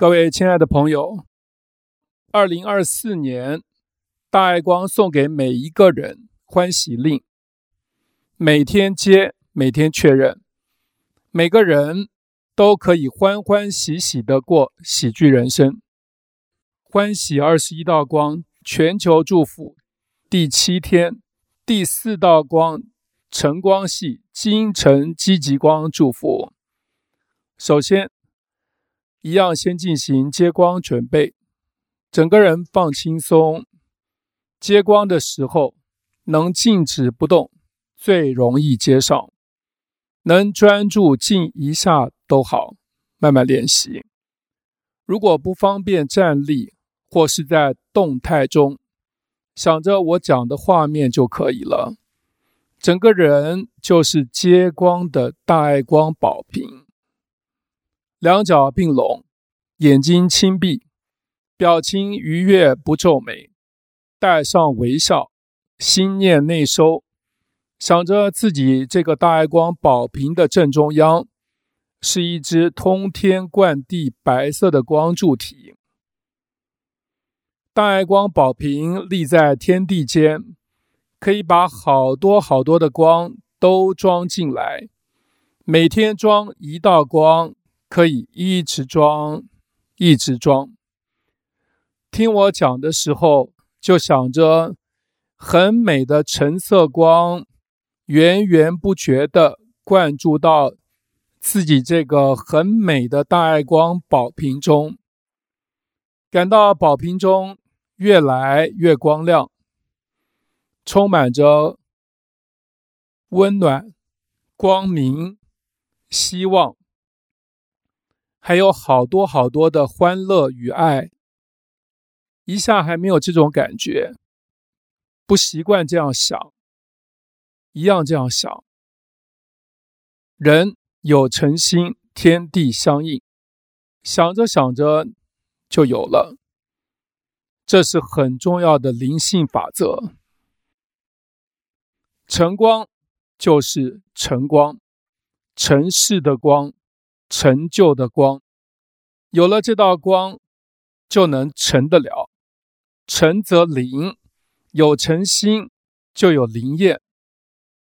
各位亲爱的朋友，二零二四年，大爱光送给每一个人欢喜令，每天接，每天确认，每个人都可以欢欢喜喜的过喜剧人生。欢喜二十一道光，全球祝福第七天，第四道光，晨光系金橙积极光祝福。首先。一样，先进行接光准备，整个人放轻松。接光的时候，能静止不动，最容易接上。能专注静一下都好，慢慢练习。如果不方便站立或是在动态中，想着我讲的画面就可以了。整个人就是接光的大爱光宝瓶。两脚并拢，眼睛轻闭，表情愉悦不皱眉，带上微笑，心念内收，想着自己这个大爱光宝瓶的正中央，是一只通天贯地白色的光柱体。大爱光宝瓶立在天地间，可以把好多好多的光都装进来，每天装一道光。可以一直装，一直装。听我讲的时候，就想着很美的橙色光，源源不绝地灌注到自己这个很美的大爱光宝瓶中，感到宝瓶中越来越光亮，充满着温暖、光明、希望。还有好多好多的欢乐与爱，一下还没有这种感觉，不习惯这样想，一样这样想。人有诚心，天地相应，想着想着就有了，这是很重要的灵性法则。晨光就是晨光，晨示的光。成就的光，有了这道光，就能成得了。成则灵，有诚心就有灵验。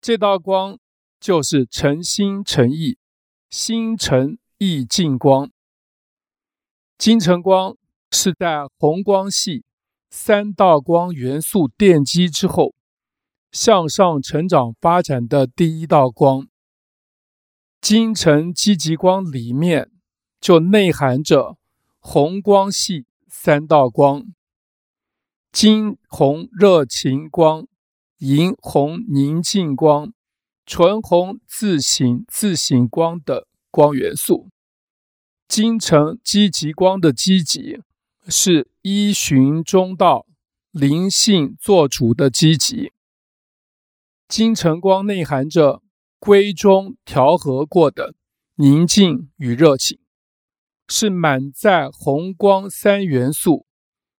这道光就是诚心诚意，心诚意净光。金橙光是在红光系三道光元素奠基之后，向上成长发展的第一道光。金城积极光里面就内含着红光系三道光：金红热情光、银红宁静光、纯红自省自省光的光元素。金城积极光的积极是依循中道、灵性做主的积极。金城光内含着。归中调和过的宁静与热情，是满载红光三元素，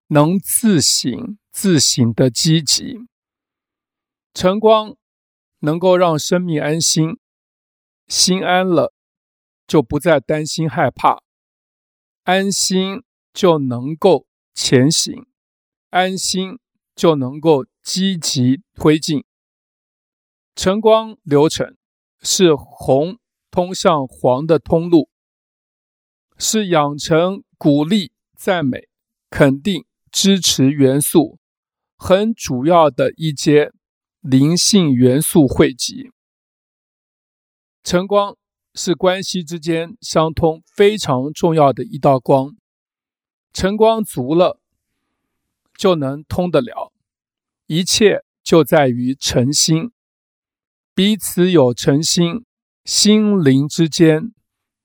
能自省自省的积极。晨光能够让生命安心，心安了就不再担心害怕，安心就能够前行，安心就能够积极推进。晨光流程。是红通向黄的通路，是养成鼓励、赞美、肯定、支持元素很主要的一阶灵性元素汇集。晨光是关系之间相通非常重要的一道光，晨光足了，就能通得了，一切就在于诚心。彼此有诚心，心灵之间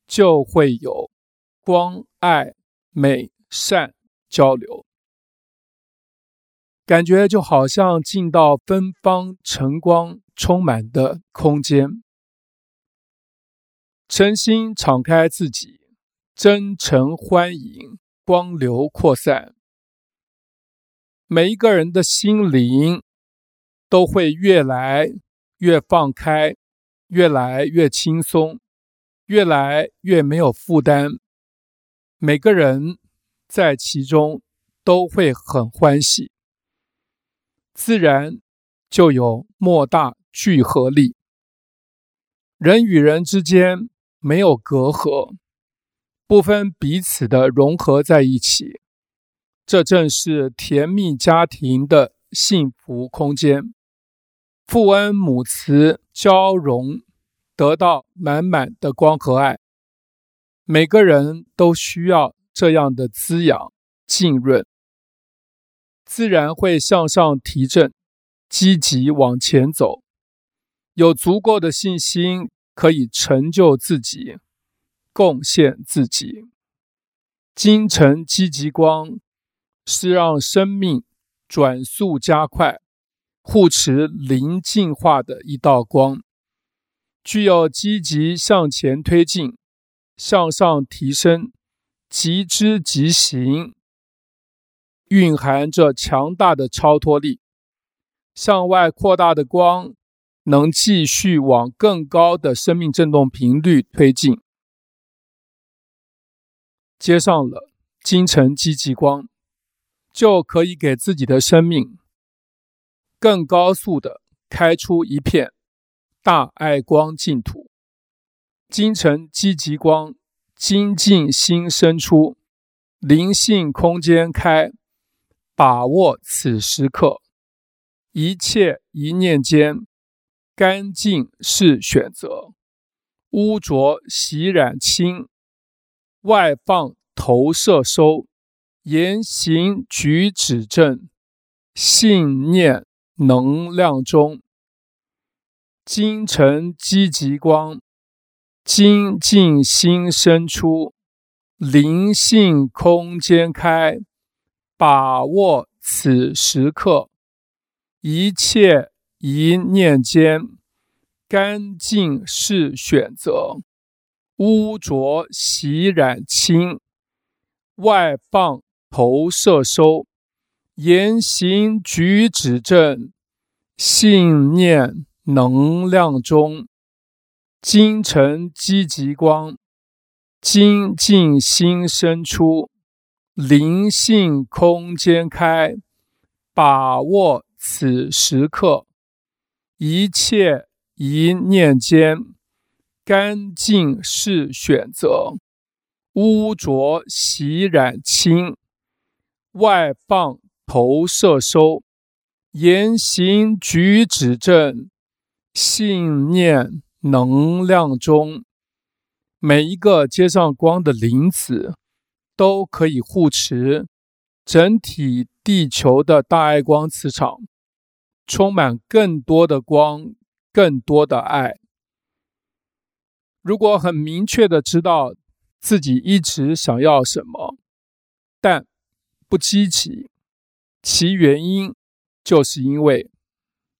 就会有光、爱、美、善交流，感觉就好像进到芬芳晨光充满的空间，诚心敞开自己，真诚欢迎光流扩散，每一个人的心灵都会越来。越放开，越来越轻松，越来越没有负担。每个人在其中都会很欢喜，自然就有莫大聚合力。人与人之间没有隔阂，不分彼此的融合在一起，这正是甜蜜家庭的幸福空间。父恩母慈交融，得到满满的光和爱。每个人都需要这样的滋养浸润，自然会向上提振，积极往前走。有足够的信心，可以成就自己，贡献自己。精诚积极光是让生命转速加快、护持灵进化的一道光，具有积极向前推进、向上提升、即知即行，蕴含着强大的超脱力，向外扩大的光。能继续往更高的生命振动频率推进，接上了精诚积极光，就可以给自己的生命更高速的开出一片大爱光净土。精诚积极光，精进心生出，灵性空间开，把握此时刻，一切一念间。干净是选择，污浊洗染清，外放投射收，言行举止正，信念能量中，精诚积极光，精进心生出，灵性空间开，把握此时刻，一切。一念间，干净是选择，污浊洗染清，外放投射收，言行举止正，信念能量中，精诚积极光，精进心生出，灵性空间开，把握此时刻。一切一念间，干净是选择，污浊洗染清，外放投射收，言行举止正，信念能量中，每一个接上光的灵子，都可以护持整体地球的大爱光磁场。充满更多的光，更多的爱。如果很明确的知道自己一直想要什么，但不积极，其原因就是因为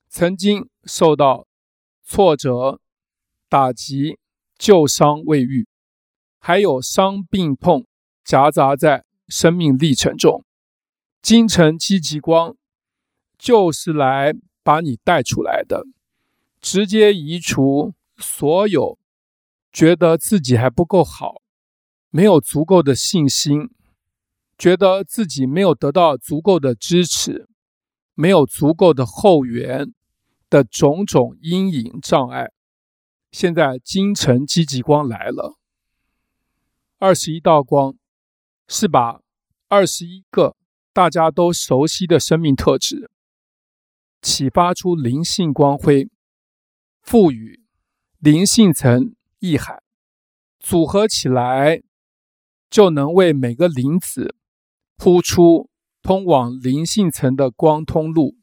曾经受到挫折、打击、旧伤未愈，还有伤病痛夹杂在生命历程中。精诚积极光。就是来把你带出来的，直接移除所有觉得自己还不够好、没有足够的信心、觉得自己没有得到足够的支持、没有足够的后援的种种阴影障碍。现在金城积极光来了，二十一道光是把二十一个大家都熟悉的生命特质。启发出灵性光辉，赋予灵性层意涵，组合起来，就能为每个灵子铺出通往灵性层的光通路。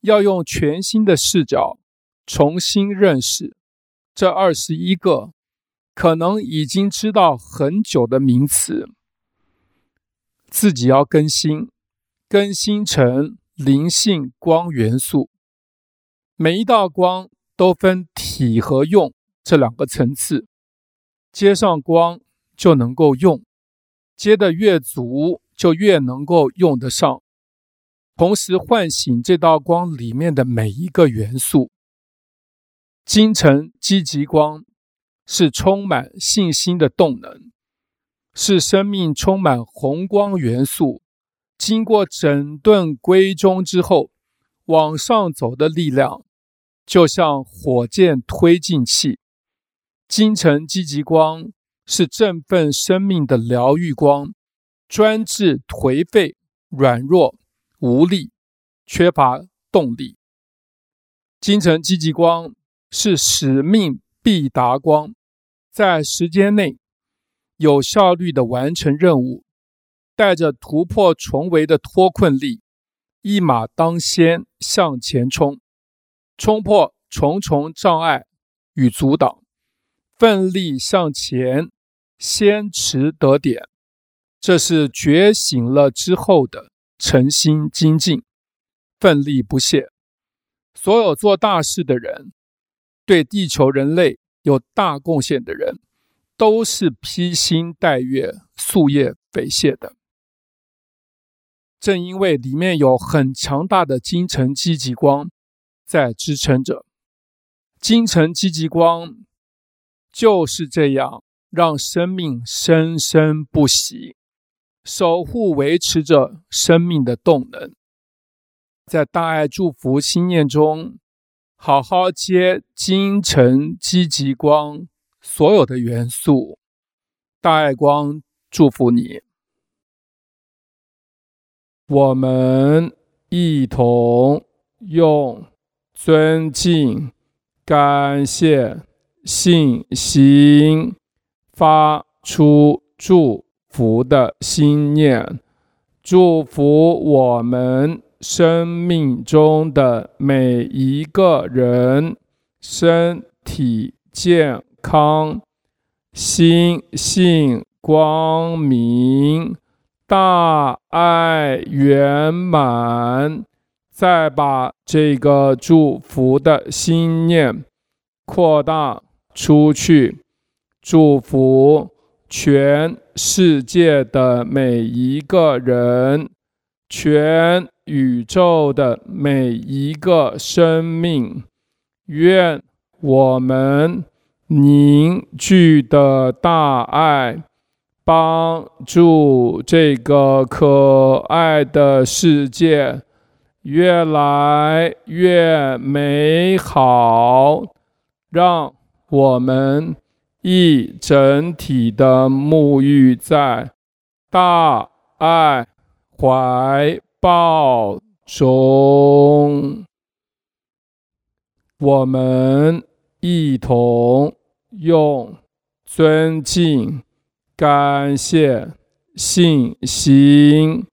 要用全新的视角重新认识这二十一个可能已经知道很久的名词，自己要更新，更新成。灵性光元素，每一道光都分体和用这两个层次，接上光就能够用，接的越足就越能够用得上，同时唤醒这道光里面的每一个元素。精诚积极光是充满信心的动能，是生命充满红光元素，经过整顿归中之后，往上走的力量，就像火箭推进器。精诚积极光是振奋生命的疗愈光，专治颓废、软弱、无力、缺乏动力。精诚积极光是使命必达光，在时间内有效率地完成任务，带着突破重围的脱困力。一马当先向前冲，冲破重重障碍与阻挡，奋力向前，先持得点。这是觉醒了之后的诚心精进，奋力不懈。所有做大事的人，对地球人类有大贡献的人，都是披星戴月、夙夜匪懈的。正因为里面有很强大的精诚积极光在支撑着，精诚积极光就是这样让生命生生不息，守护维持着生命的动能。在大爱祝福心念中，好好接精诚积极光所有的元素，大爱光祝福你。我们一同用尊敬、感谢、信心发出祝福的心念，祝福我们生命中的每一个人身体健康，心性光明。大爱圆满，再把这个祝福的心念扩大出去，祝福全世界的每一个人，全宇宙的每一个生命。愿我们凝聚的大爱。帮助这个可爱的世界越来越美好，让我们一整体的沐浴在大爱怀抱中，我们一同用尊敬。感谢信心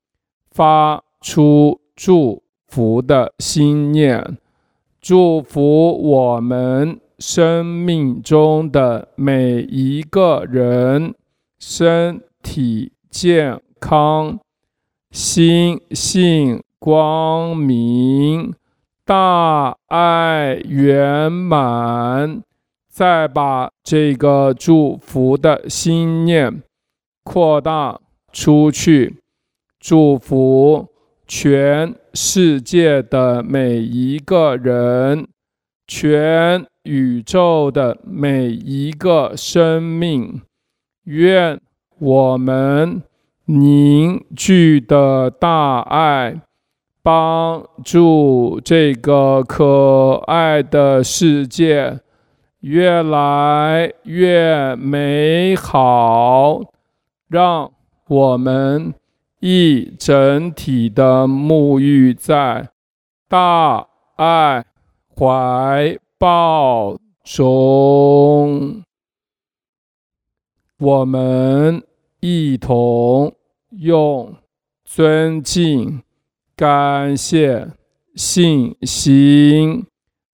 发出祝福的心念，祝福我们生命中的每一个人身体健康，心性光明，大爱圆满。再把这个祝福的心念扩大出去，祝福全世界的每一个人，全宇宙的每一个生命。愿我们凝聚的大爱，帮助这个可爱的世界。越来越美好，让我们一整体的沐浴在大爱怀报中。我们一同用尊敬、感谢、信心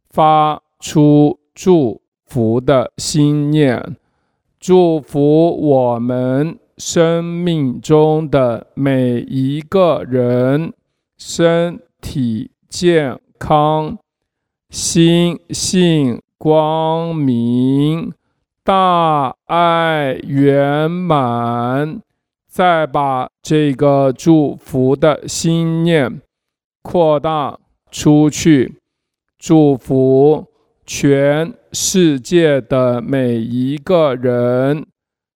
发出祝福的心念，祝福我们生命中的每一个人身体健康，心性光明，大爱圆满。再把这个祝福的心念扩大出去，祝福全世界的每一个人，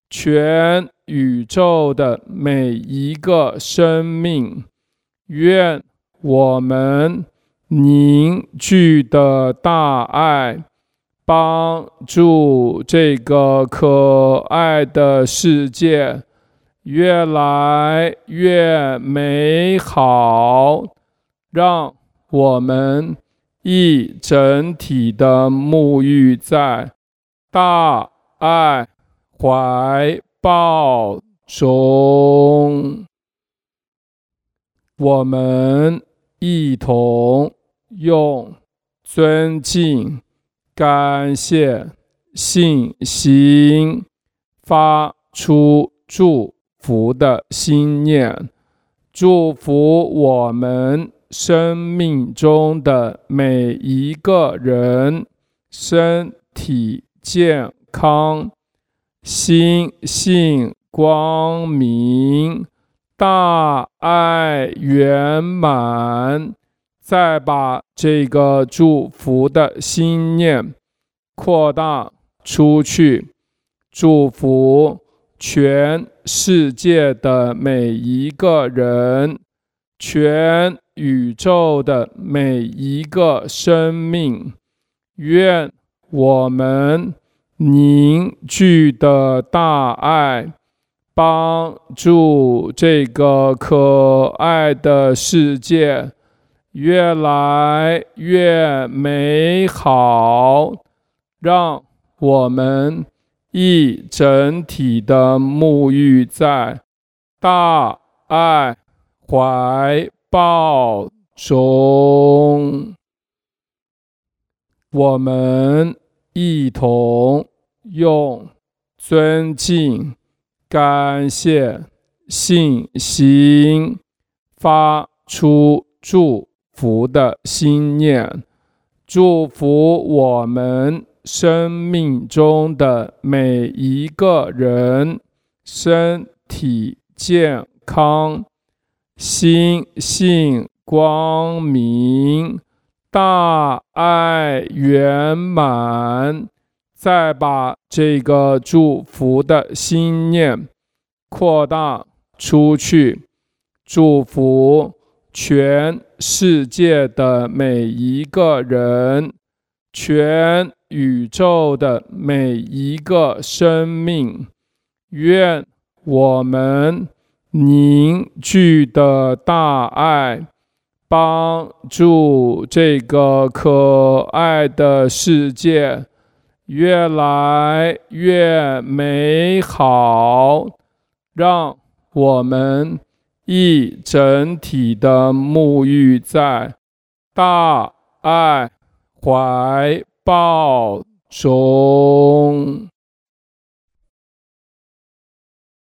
全宇宙的每一个生命，愿我们凝聚的大爱，帮助这个可爱的世界越来越美好，让我们一整体的沐浴在大爱怀抱中，我们一同用尊敬、感谢、信心发出祝福的心念，祝福我们生命中的每一个人身体健康。心性光明，大爱圆满，再把这个祝福的心念扩大出去，祝福全世界的每一个人，全宇宙的每一个生命，愿我们。凝聚的大爱，帮助这个可爱的世界越来越美好，让我们一整体的沐浴在大爱怀抱中，我们。一同用尊敬、感谢、信心发出祝福的心念，祝福我们生命中的每一个人身体健康、心性光明。大爱圆满，再把这个祝福的心念扩大出去，祝福全世界的每一个人，全宇宙的每一个生命，愿我们凝聚的大爱。帮助这个可爱的世界越来越美好，让我们一整体的沐浴在大爱怀抱中。